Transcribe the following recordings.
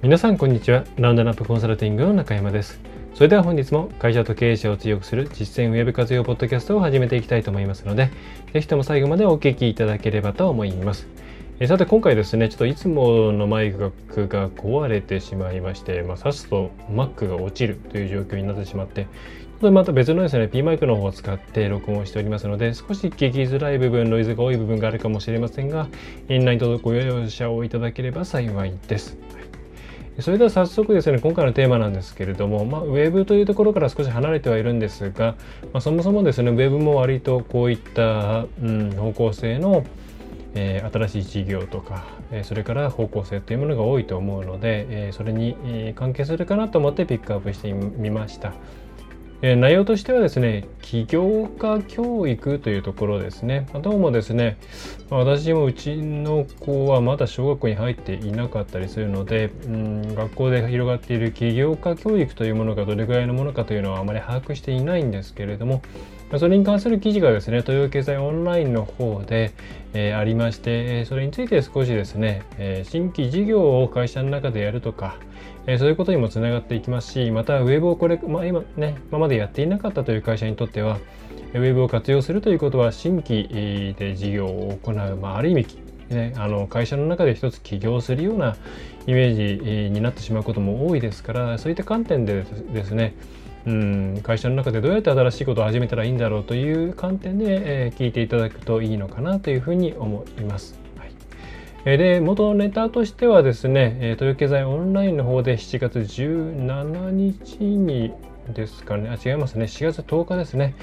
皆さんこんにちは。ラウンドナップコンサルティングの中山です。それでは本日も会社と経営者を強くする実践ウェブ活用ポッドキャストを始めていきたいと思いますのでぜひとも最後までお聞きいただければと思います。えさて今回ですねちょっといつものマイクが壊れてしまいまして、まあ、挿すと Mac が落ちるという状況になってしまってまた別のですね P マイクの方を使って録音しておりますので少し聞きづらい部分ノイズが多い部分があるかもしれませんがインラインとご容赦をいただければ幸いです、それでは早速ですね今回のテーマなんですけれども、まあ、ウェブというところから少し離れてはいるんですが、まあ、そもそもですねウェブも割とこういった、うん、方向性のえー、新しい事業とか、えー、それから方向性というものが多いと思うので、えー、それに、え関係するかなと思ってピックアップしてみました。え内容としてはですね起業家教育というところですね。どうもですね私もうちの子はまだ小学校に入っていなかったりするのでうん学校で広がっている起業家教育というものがどれぐらいのものかというのはあまり把握していないんですけれどもそれに関する記事がですね、東洋経済オンラインの方で、えー、ありまして、それについて少しですね、えー、新規事業を会社の中でやるとか、えー、そういうことにもつながっていきますし、またウェブをこれ、まあ、今ね、今までやっていなかったという会社にとっては、ウェブを活用するということは新規で事業を行う、まあ、ある意味ね、あの会社の中で一つ起業するようなイメージになってしまうことも多いですからそういった観点でですねうん会社の中でどうやって新しいことを始めたらいいんだろうという観点で、えー、聞いていただくといいのかなというふうに思います。で元ネタとしてはですね、東洋経済オンラインの方で7月17日にですかね、あ違いますね、4月10日ですね、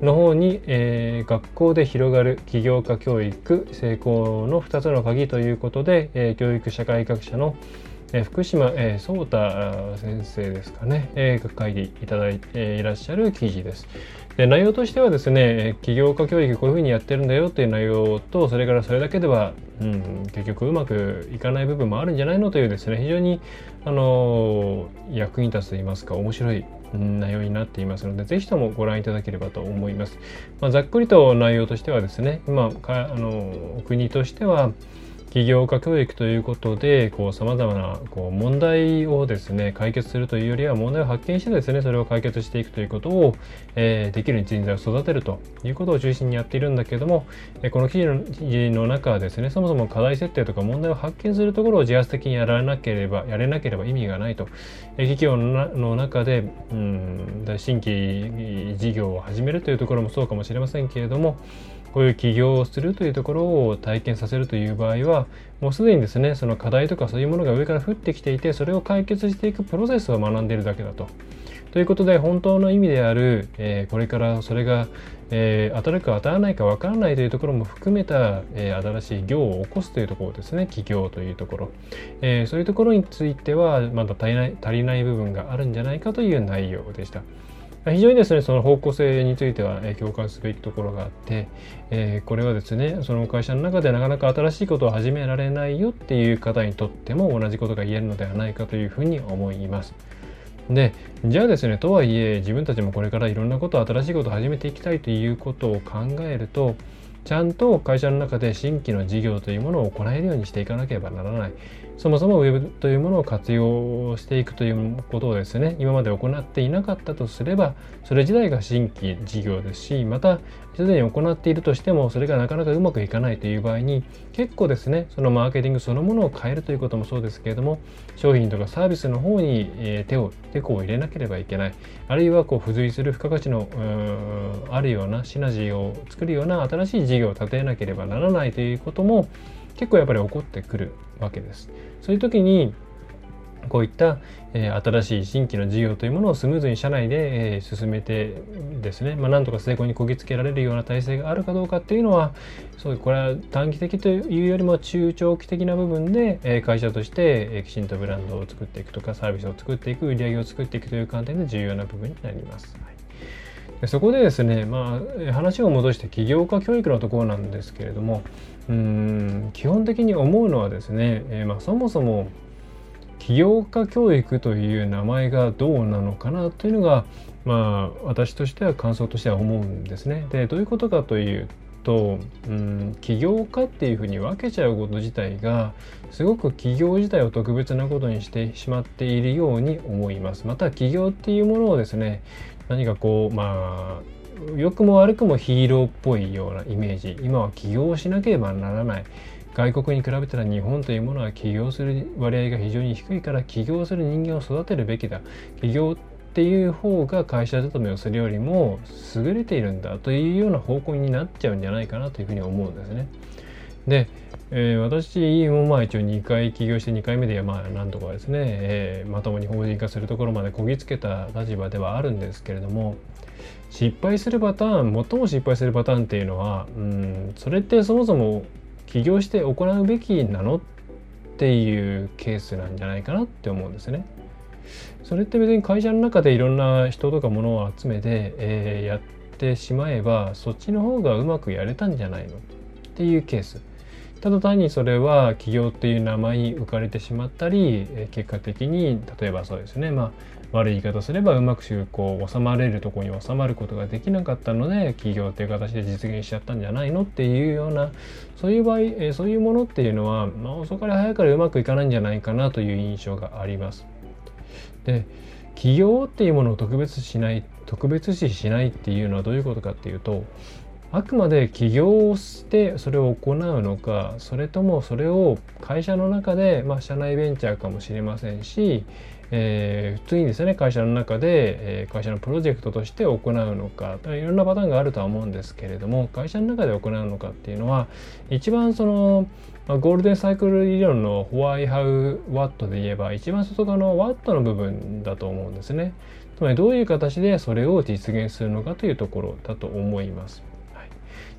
の方に、えー、学校で広がる起業家教育成功の2つの鍵ということで、えー、教育社会学者のえ福島、えー、壮太先生ですかね、えー、書いていただいていらっしゃる記事です。で内容としてはですね起業家教育こういうふうにやってるんだよっていう内容とそれからそれだけでは、うん、結局うまくいかない部分もあるんじゃないのというですね非常にあの役に立つといいますか面白い内容になっていますので、ぜひともご覧いただければと思います。まあ、ざっくりと内容としてはですね、今、あの国としては、起業家教育ということでさまざまなこう問題をですね解決するというよりは問題を発見してですねそれを解決していくということを、えー、できる人材を育てるということを中心にやっているんだけども、えこの記事の中はですねそもそも課題設定とか問題を発見するところを自発的にやらなければやれなければ意味がないと、え企業の中で、うん、新規事業を始めるというところもそうかもしれませんけれどもこういう起業をするというところを体験させるという場合はもうすでにですねその課題とかそういうものが上から降ってきていてそれを解決していくプロセスを学んでいるだけだと。ということで本当の意味である、えー、これからそれが、えー、当たるか当たらないか分からないというところも含めた、えー、新しい業を起こすというところですね起業というところ、えそういうところについてはまだ足りない足りない部分があるんじゃないかという内容でした。非常にですねその方向性については、え共感すべきところがあって、えー、これはですねその会社の中でなかなか新しいことを始められないよっていう方にとっても同じことが言えるのではないかというふうに思います。でじゃあですねとはいえ自分たちもこれからいろんなことを新しいことを始めていきたいということを考えるとちゃんと会社の中で新規の事業というものを行えるようにしていかなければならない。そもそも Web というものを活用していくということをですね、今まで行っていなかったとすれば、それ自体が新規事業ですし、また、すでに行っているとしても、それがなかなかうまくいかないという場合に、結構ですね、そのマーケティングそのものを変えるということもそうですけれども、商品とかサービスの方に手を、手こを入れなければいけない。あるいはこう付随する付加価値のあるようなシナジーを作るような新しい事業を立てなければならないということも結構やっぱり起こってくるわけです。そういう時にこういった、え、新しい新規の事業というものをスムーズに社内で、え、進めてですね、まあ、なんとか成功にこぎつけられるような体制があるかどうかっていうのはそうこれは短期的というよりも中長期的な部分で、え、会社として、え、きちんとブランドを作っていくとかサービスを作っていく売り上げを作っていくという観点で重要な部分になります。はいそこでですね、まあ、話を戻して起業家教育のところなんですけれどもうん基本的に思うのはですね、え、まあ、そもそも起業家教育という名前がどうなのかなというのがまあ私としては感想としては思うんですね。でどういうことかというと、うん、起業家っていうふうに分けちゃうこと自体がすごく起業自体を特別なことにしてしまっているように思います。また起業っていうものをですね何かこうまあ良くも悪くもヒーローっぽいようなイメージ今は起業しなければならない外国に比べたら日本というものは起業する割合が非常に低いから起業する人間を育てるべきだ起業っていう方が会社勤めをするよりも優れているんだというような方向になっちゃうんじゃないかなというふうに思うんですね。で、えー、私もまあ一応2回起業して2回目でまあなんとかですね、えー、まともに法人化するところまでこぎつけた立場ではあるんですけれども失敗するパターン最も失敗するパターンっていうのはうんそれってそもそも起業して行うべきなのっていうケースなんじゃないかなって思うんですね。それって別に会社の中でいろんな人とか物を集めて、えー、やってしまえばそっちの方がうまくやれたんじゃないのっていうケース。ただ単にそれは企業っていう名前に浮かれてしまったり結果的に例えばそうですねま悪い言い方すればうまくこう収まれるとこに収まることができなかったので企業っていう形で実現しちゃったんじゃないのっていうようなそういう場合、えそういうものっていうのは、まあ、遅かれ早かれうまくいかないんじゃないかなという印象があります。で起業っていうものを特別しない特別視しないっていうのはどういうことかっていうとあくまで起業をしてそれを行うのかそれともそれを会社の中で、まあ、社内ベンチャーかもしれませんし、えー、普通にですね会社の中で、えー、会社のプロジェクトとして行うのかいろんなパターンがあるとは思うんですけれども会社の中で行うのかっていうのは一番その、まあ、ゴールデンサイクル理論の Why, How, What で言えば一番外側の What の部分だと思うんですね。つまりどういう形でそれを実現するのかというところだと思います。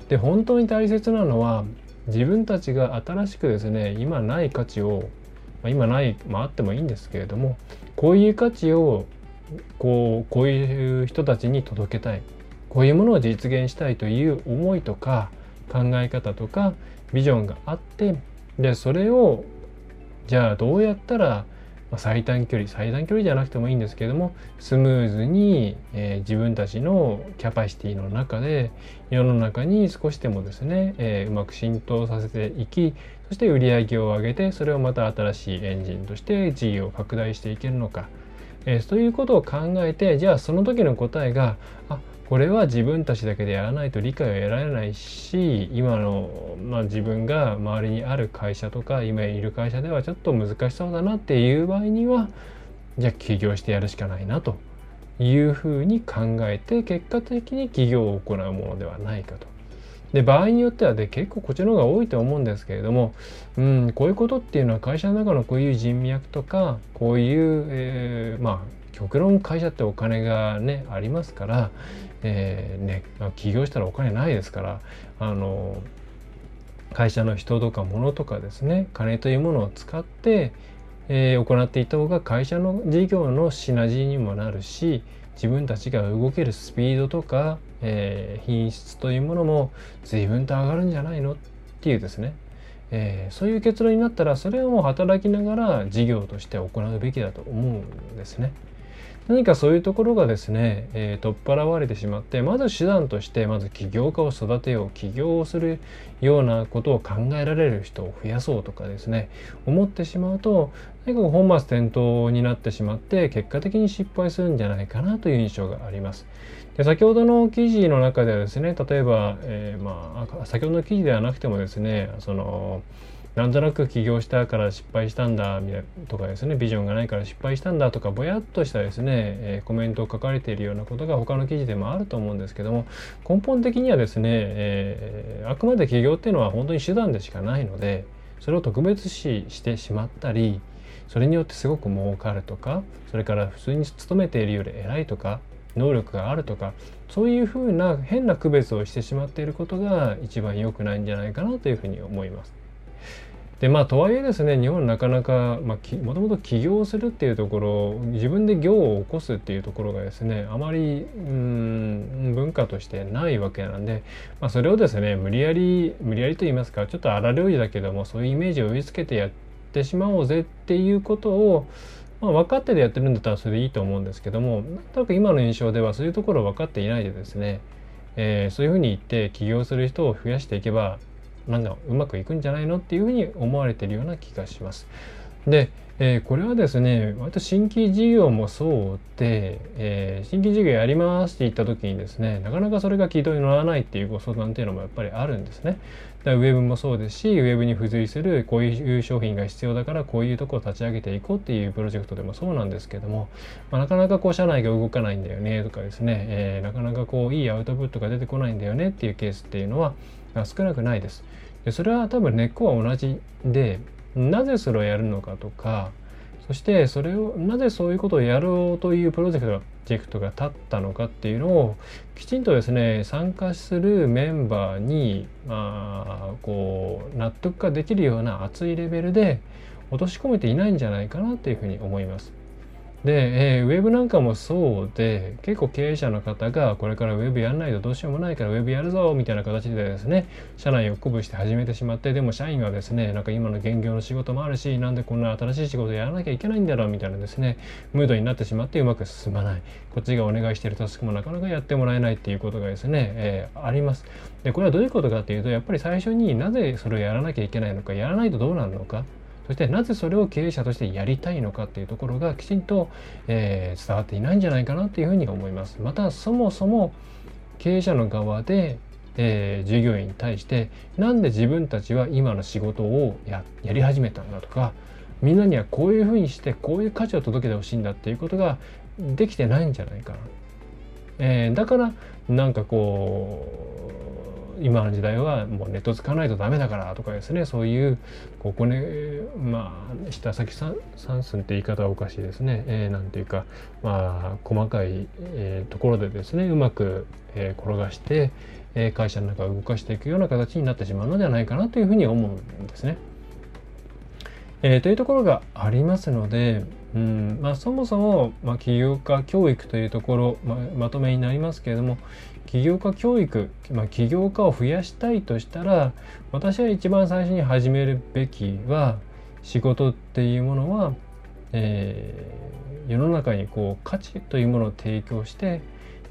で本当に大切なのは自分たちが新しくですね今ない価値を、まあ、今ない、まあ、あってもいいんですけれどもこういう価値をこうこういう人たちに届けたい。こういうものを実現したいという思いとか考え方とかビジョンがあってでそれをじゃあどうやったらま、最短距離最短距離じゃなくてもいいんですけれどもスムーズに、えー、自分たちのキャパシティの中で世の中に少しでもですね、えー、うまく浸透させていきそして売り上げを上げてそれをまた新しいエンジンとして事業を拡大していけるのか、えー、そういうことを考えてじゃあその時の答えがあこれは自分たちだけでやらないと理解を得られないし今の、まあ、自分が周りにある会社とか今いる会社ではちょっと難しそうだなっていう場合にはじゃあ起業してやるしかないなというふうに考えて結果的に起業を行うものではないかと。で場合によってはで結構こっちの方が多いと思うんですけれども、うん、こういうことっていうのは会社の中のこういう人脈とかこういう、えー、まあ極論会社ってお金がねありますから、えー、ね起業したらお金ないですからあの会社の人とか物とかですね金というものを使って、えー、行っていった方が会社の事業のシナジーにもなるし自分たちが動けるスピードとか、えー、品質というものも随分と上がるんじゃないのっていうですねえー、そういう結論になったらそれをもう働きながら事業として行うべきだと思うんですね。何かそういうところがですね、えー、取っ払われてしまってまず手段としてまず起業家を育てよう起業をするようなことを考えられる人を増やそうとかですね思ってしまうと何か本末転倒になってしまって結果的に失敗するんじゃないかなという印象があります。で先ほどの記事の中ではですね例えば、えー、まあ先ほどの記事ではなくてもですねそのなんとなく起業したから失敗したんだとかですねビジョンがないから失敗したんだとかぼやっとしたですね、えー、コメントを書かれているようなことが他の記事でもあると思うんですけども根本的にはですね、えー、あくまで起業っていうのは本当に手段でしかないのでそれを特別視してしまったりそれによってすごく儲かるとかそれから普通に勤めているより偉いとか能力があるとかそういうふうな変な区別をしてしまっていることが一番良くないんじゃないかなというふうに思います。でまあとはいえですね日本なかなか、まあ、もともと起業するっていうところ自分で業を起こすっていうところがですねあまりうん文化としてないわけなんで、まあ、それをですね無理やり無理やりと言いますかちょっと荒療治だけどもそういうイメージを植え付けてやってしまおうぜっていうことをまあ、分かってでやってるんだったらそれでいいと思うんですけどもなんとなく今の印象ではそういうところを分かっていないでですね、えー、そういうふうに言って起業する人を増やしていけばなんだううまくいくんじゃないのっていうふうに思われてるような気がします。で、えー、これはですね割と新規事業もそうで、えー、新規事業やりますって言った時にですねなかなかそれが軌道に乗らないっていうご相談っていうのもやっぱりあるんですね。だウェブもそうですしウェブに付随するこういう商品が必要だからこういうとこを立ち上げていこうっていうプロジェクトでもそうなんですけども、まあ、なかなかこう社内が動かないんだよねとかですね、えー、なかなかこういいアウトプットが出てこないんだよねっていうケースっていうのは少なくないです。でそれは多分根っこは同じでなぜそれをやるのかとかそしてそれをなぜそういうことをやろうというプロジェクトがジェクが立ったのかっていうのをきちんとですね参加するメンバーにまあこう納得ができるような熱いレベルで落とし込めていないんじゃないかなというふうに思います。で、えー、ウェブなんかもそうで結構経営者の方がこれからウェブやんないとどうしようもないからウェブやるぞみたいな形でですね社内を鼓舞して始めてしまってでも社員はですねなんか今の現業の仕事もあるしなんでこんな新しい仕事やらなきゃいけないんだろうみたいなですねムードになってしまってうまく進まない。こっちがお願いしているタスクもなかなかやってもらえないっていうことがですね、えー、あります。でこれはどういうことかっていうとやっぱり最初になぜそれをやらなきゃいけないのかやらないとどうなるのかそしてなぜそれを経営者としてやりたいのかっていうところがきちんと、えー、伝わっていないんじゃないかなっていうふうに思います。またそもそも経営者の側で、えー、従業員に対してなんで自分たちは今の仕事をややり始めたんだとかみんなにはこういうふうにしてこういう価値を届けてほしいんだっていうことができてないんじゃないかな。えー、だからなんかこう今の時代はもうネット使わないとダメだからとかですねそういうここねまあ下先三寸って言い方はおかしいですね、えー、なんていうかまあ細かい、えー、ところでですねうまく、えー、転がして、えー、会社の中を動かしていくような形になってしまうのではないかなというふうに思うんですね。えー、というところがありますので、うんまあ、そもそも、まあ、起業家教育というところ、まあまとめになりますけれども起業家教育、まあ、起業家を増やしたいとしたら私は一番最初に始めるべきは仕事っていうものは、えー、世の中にこう価値というものを提供して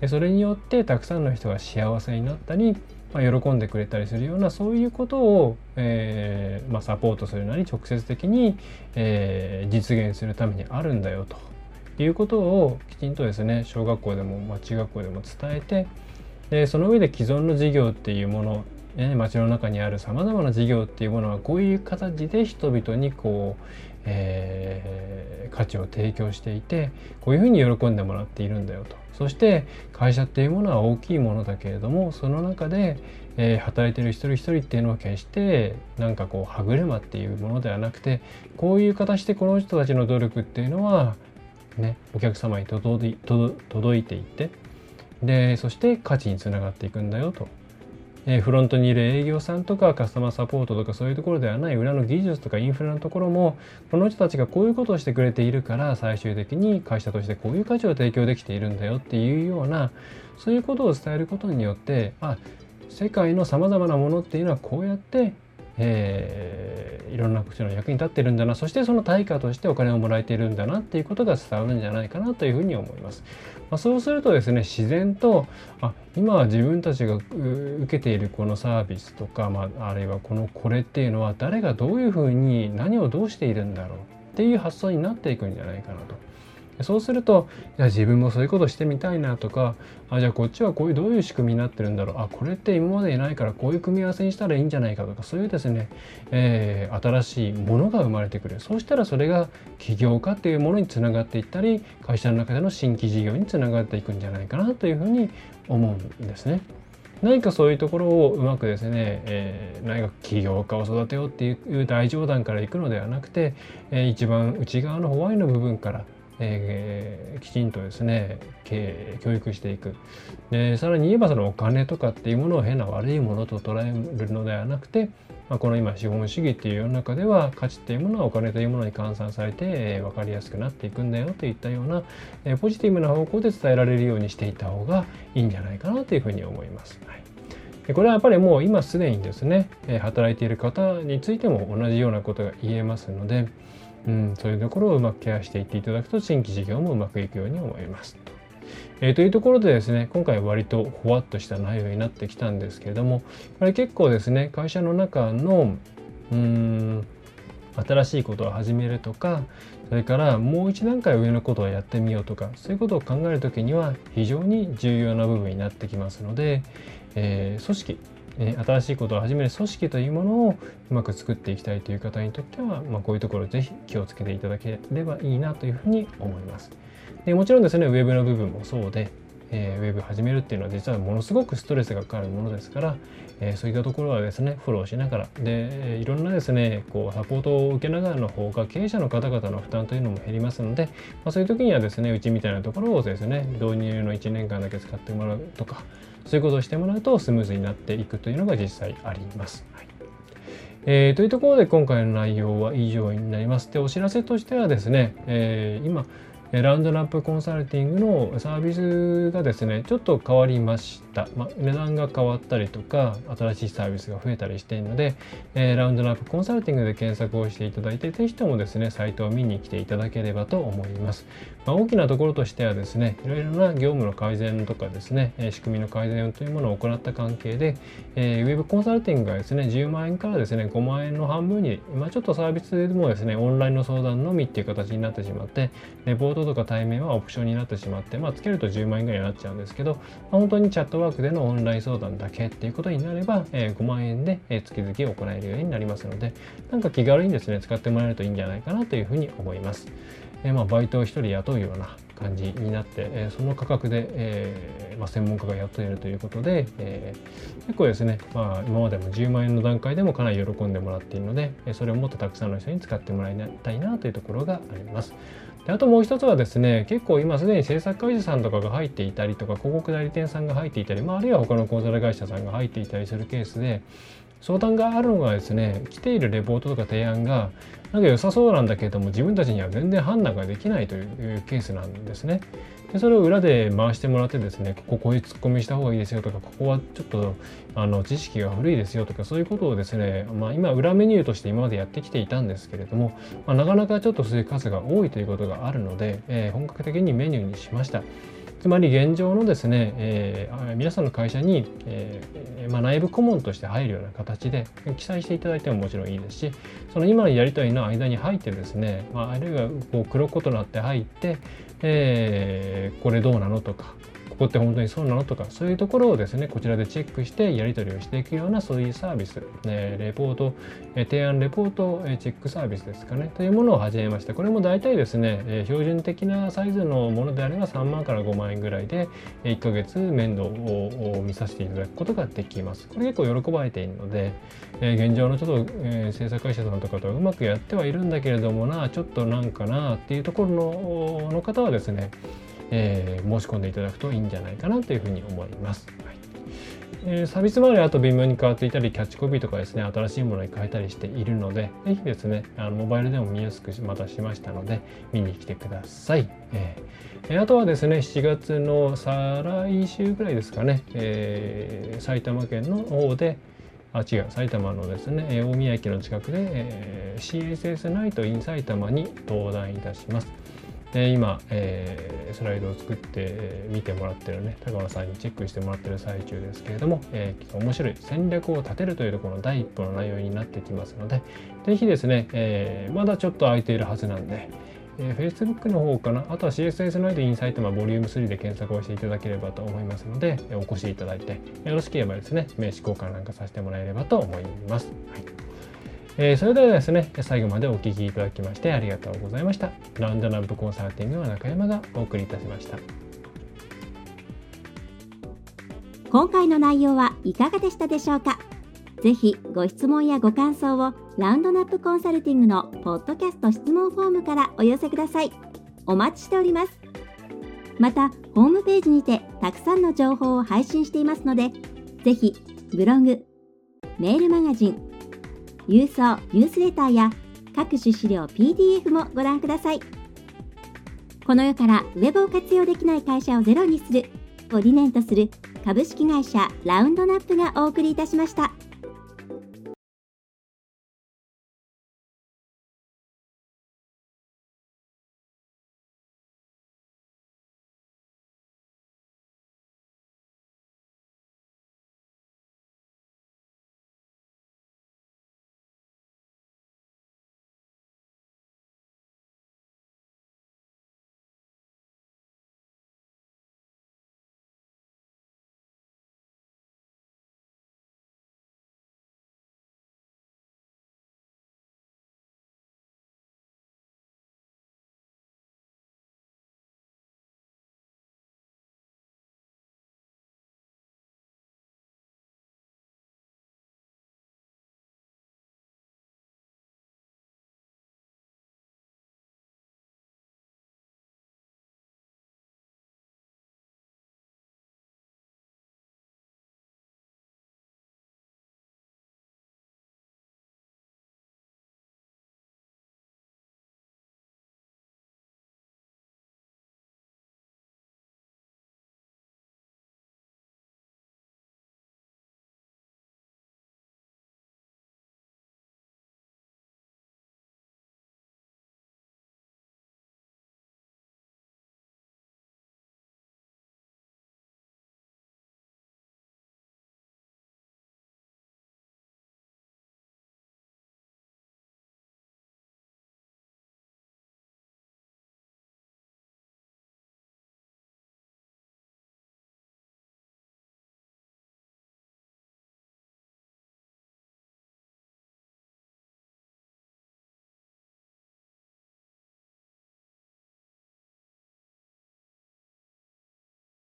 それによってたくさんの人が幸せになったり、まあ、喜んでくれたりするようなそういうことを、えーまあ、サポートするなり直接的に、えー、実現するためにあるんだよということをきちんとですね小学校でも、まあ、中学校でも伝えてでその上で既存の事業っていうもの、ね、街の中にあるさまざまな事業っていうものはこういう形で人々にこう、えー、価値を提供していてこういうふうに喜んでもらっているんだよと。そして会社っていうものは大きいものだけれどもその中で、えー、働いてる一人一人っていうのは決してなんかこう歯車っていうものではなくてこういう形でこの人たちの努力っていうのはねお客様に届いていってでそして価値につながっていくんだよと、えー、フロントにいる営業さんとかカスタマーサポートとかそういうところではない裏の技術とかインフラのところもこの人たちがこういうことをしてくれているから最終的に会社としてこういう価値を提供できているんだよっていうようなそういうことを伝えることによってあ世界のさまざまなものっていうのはこうやってえー、いろんな口の役に立ってるんだなそしてその対価としてお金をもらえているんだなっていうことが伝わるんじゃないかなというふうに思います。まあ、そうするとですね自然とあ今は自分たちが受けているこのサービスとか、まあ、あるいはこのこれっていうのは誰がどういうふうに何をどうしているんだろうっていう発想になっていくんじゃないかなと。そうするとじゃあ自分もそういうことしてみたいなとかあじゃあこっちはこういうどういう仕組みになってるんだろうあこれって今までにないからこういう組み合わせにしたらいいんじゃないかとかそういうですね、えー、新しいものが生まれてくるそうしたらそれが起業家っていうものにつながっていったり会社の中での新規事業につながっていくんじゃないかなというふうに思うんですね。何かそういうところをうまくですね、えー、何か起業家を育てようっていう大冗談からいくのではなくて、えー、一番内側のホワイの部分からえー、きちんとですね教育していくでさらに言えばそのお金とかっていうものを変な悪いものと捉えるのではなくて、まあ、この今資本主義っていう世の中では価値っていうものはお金というものに換算されて、えー、分かりやすくなっていくんだよといったような、えー、ポジティブな方向で伝えられるようにしていた方がいいんじゃないかなというふうに思います。はいこれはやっぱりもう今すでにですね働いている方についても同じようなことが言えますので、うん、そういうところをうまくケアしていっていただくと新規事業もうまくいくように思います。えー、というところでですね今回割とほわっとした内容になってきたんですけれどもこれ結構ですね会社の中のうん新しいことを始めるとかそれからもう一段階上のことをやってみようとかそういうことを考える時には非常に重要な部分になってきますので、えー、組織え新しいことを始める組織というものをうまく作っていきたいという方にとっては、まあ、こういうところぜひ気をつけていただければいいなというふうに思います。でもちろんですねウェブの部分もそうで、えー、ウェブ始めるっていうのは実はものすごくストレスがかかるものですから、えー、そういったところはですねフォローしながらでいろんなですねこうサポートを受けながらの方が経営者の方々の負担というのも減りますので、まあ、そういう時にはですねうちみたいなところをですね導入の1年間だけ使ってもらうとかそういうことをしてもらうとスムーズになっていくというのが実際あります。はいえー、というところで今回の内容は以上になります。でお知らせとしてはですね、えー、今ラウンドナップコンサルティングのサービスがですねちょっと変わりました、まあ、値段が変わったりとか新しいサービスが増えたりしているので、えー、ラウンドナップコンサルティングで検索をしていただいて是非ともですねサイトを見に来ていただければと思います、まあ、大きなところとしてはですねいろいろな業務の改善とかですね仕組みの改善というものを行った関係で、えー、ウェブコンサルティングがですね10万円からですね5万円の半分に、まあ、ちょっとサービスでもですねオンラインの相談のみっていう形になってしまってレポートとか対面はオプションになってしまって、まあ、つけると10万円ぐらいになっちゃうんですけど、まあ、本当にチャットワークでのオンライン相談だけっていうことになれば、えー、5万円で、月々行えるようになりますので、なんか気軽にですね、使ってもらえるといいんじゃないかなというふうに思います。え、まあ、バイトを1人雇うような感じになって、え、その価格で、えまあ、専門家が雇えるということで、え、結構ですね、まあ、今までも10万円の段階でもかなり喜んでもらっているので、それをもっとたくさんの人に使ってもらいたいなというところがあります。であともう一つはですね結構今すでに制作会社さんとかが入っていたりとか広告代理店さんが入っていたり、まあ、あるいは他のコンサル会社さんが入っていたりするケースで相談があるのがですね来ているレポートとか提案がなんか良さそうなんだけれども自分たちには全然判断ができないというケースなんですね。でそれを裏で回してもらってですねこここういうツッコミした方がいいですよとかここはちょっとあの知識が古いですよとかそういうことをですね、まあ、今裏メニューとして今までやってきていたんですけれども、まあ、なかなかちょっとそういう数が多いということがあるので、えー、本格的にメニューにしました。つまり現状のですね、えー、皆さんの会社に、えーまあ、内部顧問として入るような形で記載していただいてももちろんいいですしその今のやり取りの間に入ってですね、まあ、あるいはこう黒子となって入って、えー、これどうなのとかここって本当にそうなのとかそういうところをですねこちらでチェックしてやり取りをしていくようなそういうサービス、ね、レポートえ提案レポートえチェックサービスですかね。というものを始めました。これも大体ですねえ標準的なサイズのものであれば3万から5万円ぐらいで1ヶ月面倒を見させていただくことができます。これ結構喜ばれているのでえ現状のちょっと、え制作会社さんとかとはうまくやってはいるんだけれどもなちょっとなんかなっていうところのの方はですねえー、申し込んでいただくといいんじゃないかなというふうに思います。はい。えー、サービス周りあと微妙に変わっていたりキャッチコピーとかですね新しいものに変えたりしているのでぜひですねあのモバイルでも見やすくまたしましたので見に来てください、えー、あとはですね7月の再来週ぐらいですかね、えー、埼玉県の方であ違う埼玉のですね大宮駅の近くで、えー、CSS ナイト in 埼玉に登壇いたします。で今、えー、スライドを作って、えー、見てもらってるね高野さんにチェックしてもらってる最中ですけれども、えー、面白い戦略を立てるというところの第一歩の内容になってきますので是非ですね、えー、まだちょっと空いているはずなんで、えー、Facebook の方かなあとは CSS のイドインサイトはボリューム3で検索をしていただければと思いますので、えお越しいただいてよろしければですね名刺交換なんかさせてもらえればと思います。はいえー、それではですね、最後までお聴きいただきましてありがとうございました。ラウンドナップコンサルティングの中山がお送りいたしました。今回の内容はいかがでしたでしょうか？ぜひご質問やご感想をラウンドナップコンサルティングのポッドキャスト質問フォームからお寄せください。お待ちしております。また、ホームページにてたくさんの情報を配信していますので、ぜひブログ、メールマガジン、郵送ニュースレターや各種資料 PDF もご覧ください。この世からウェブを活用できない会社をゼロにするを理念とする株式会社ラウンドナップがお送りいたしました。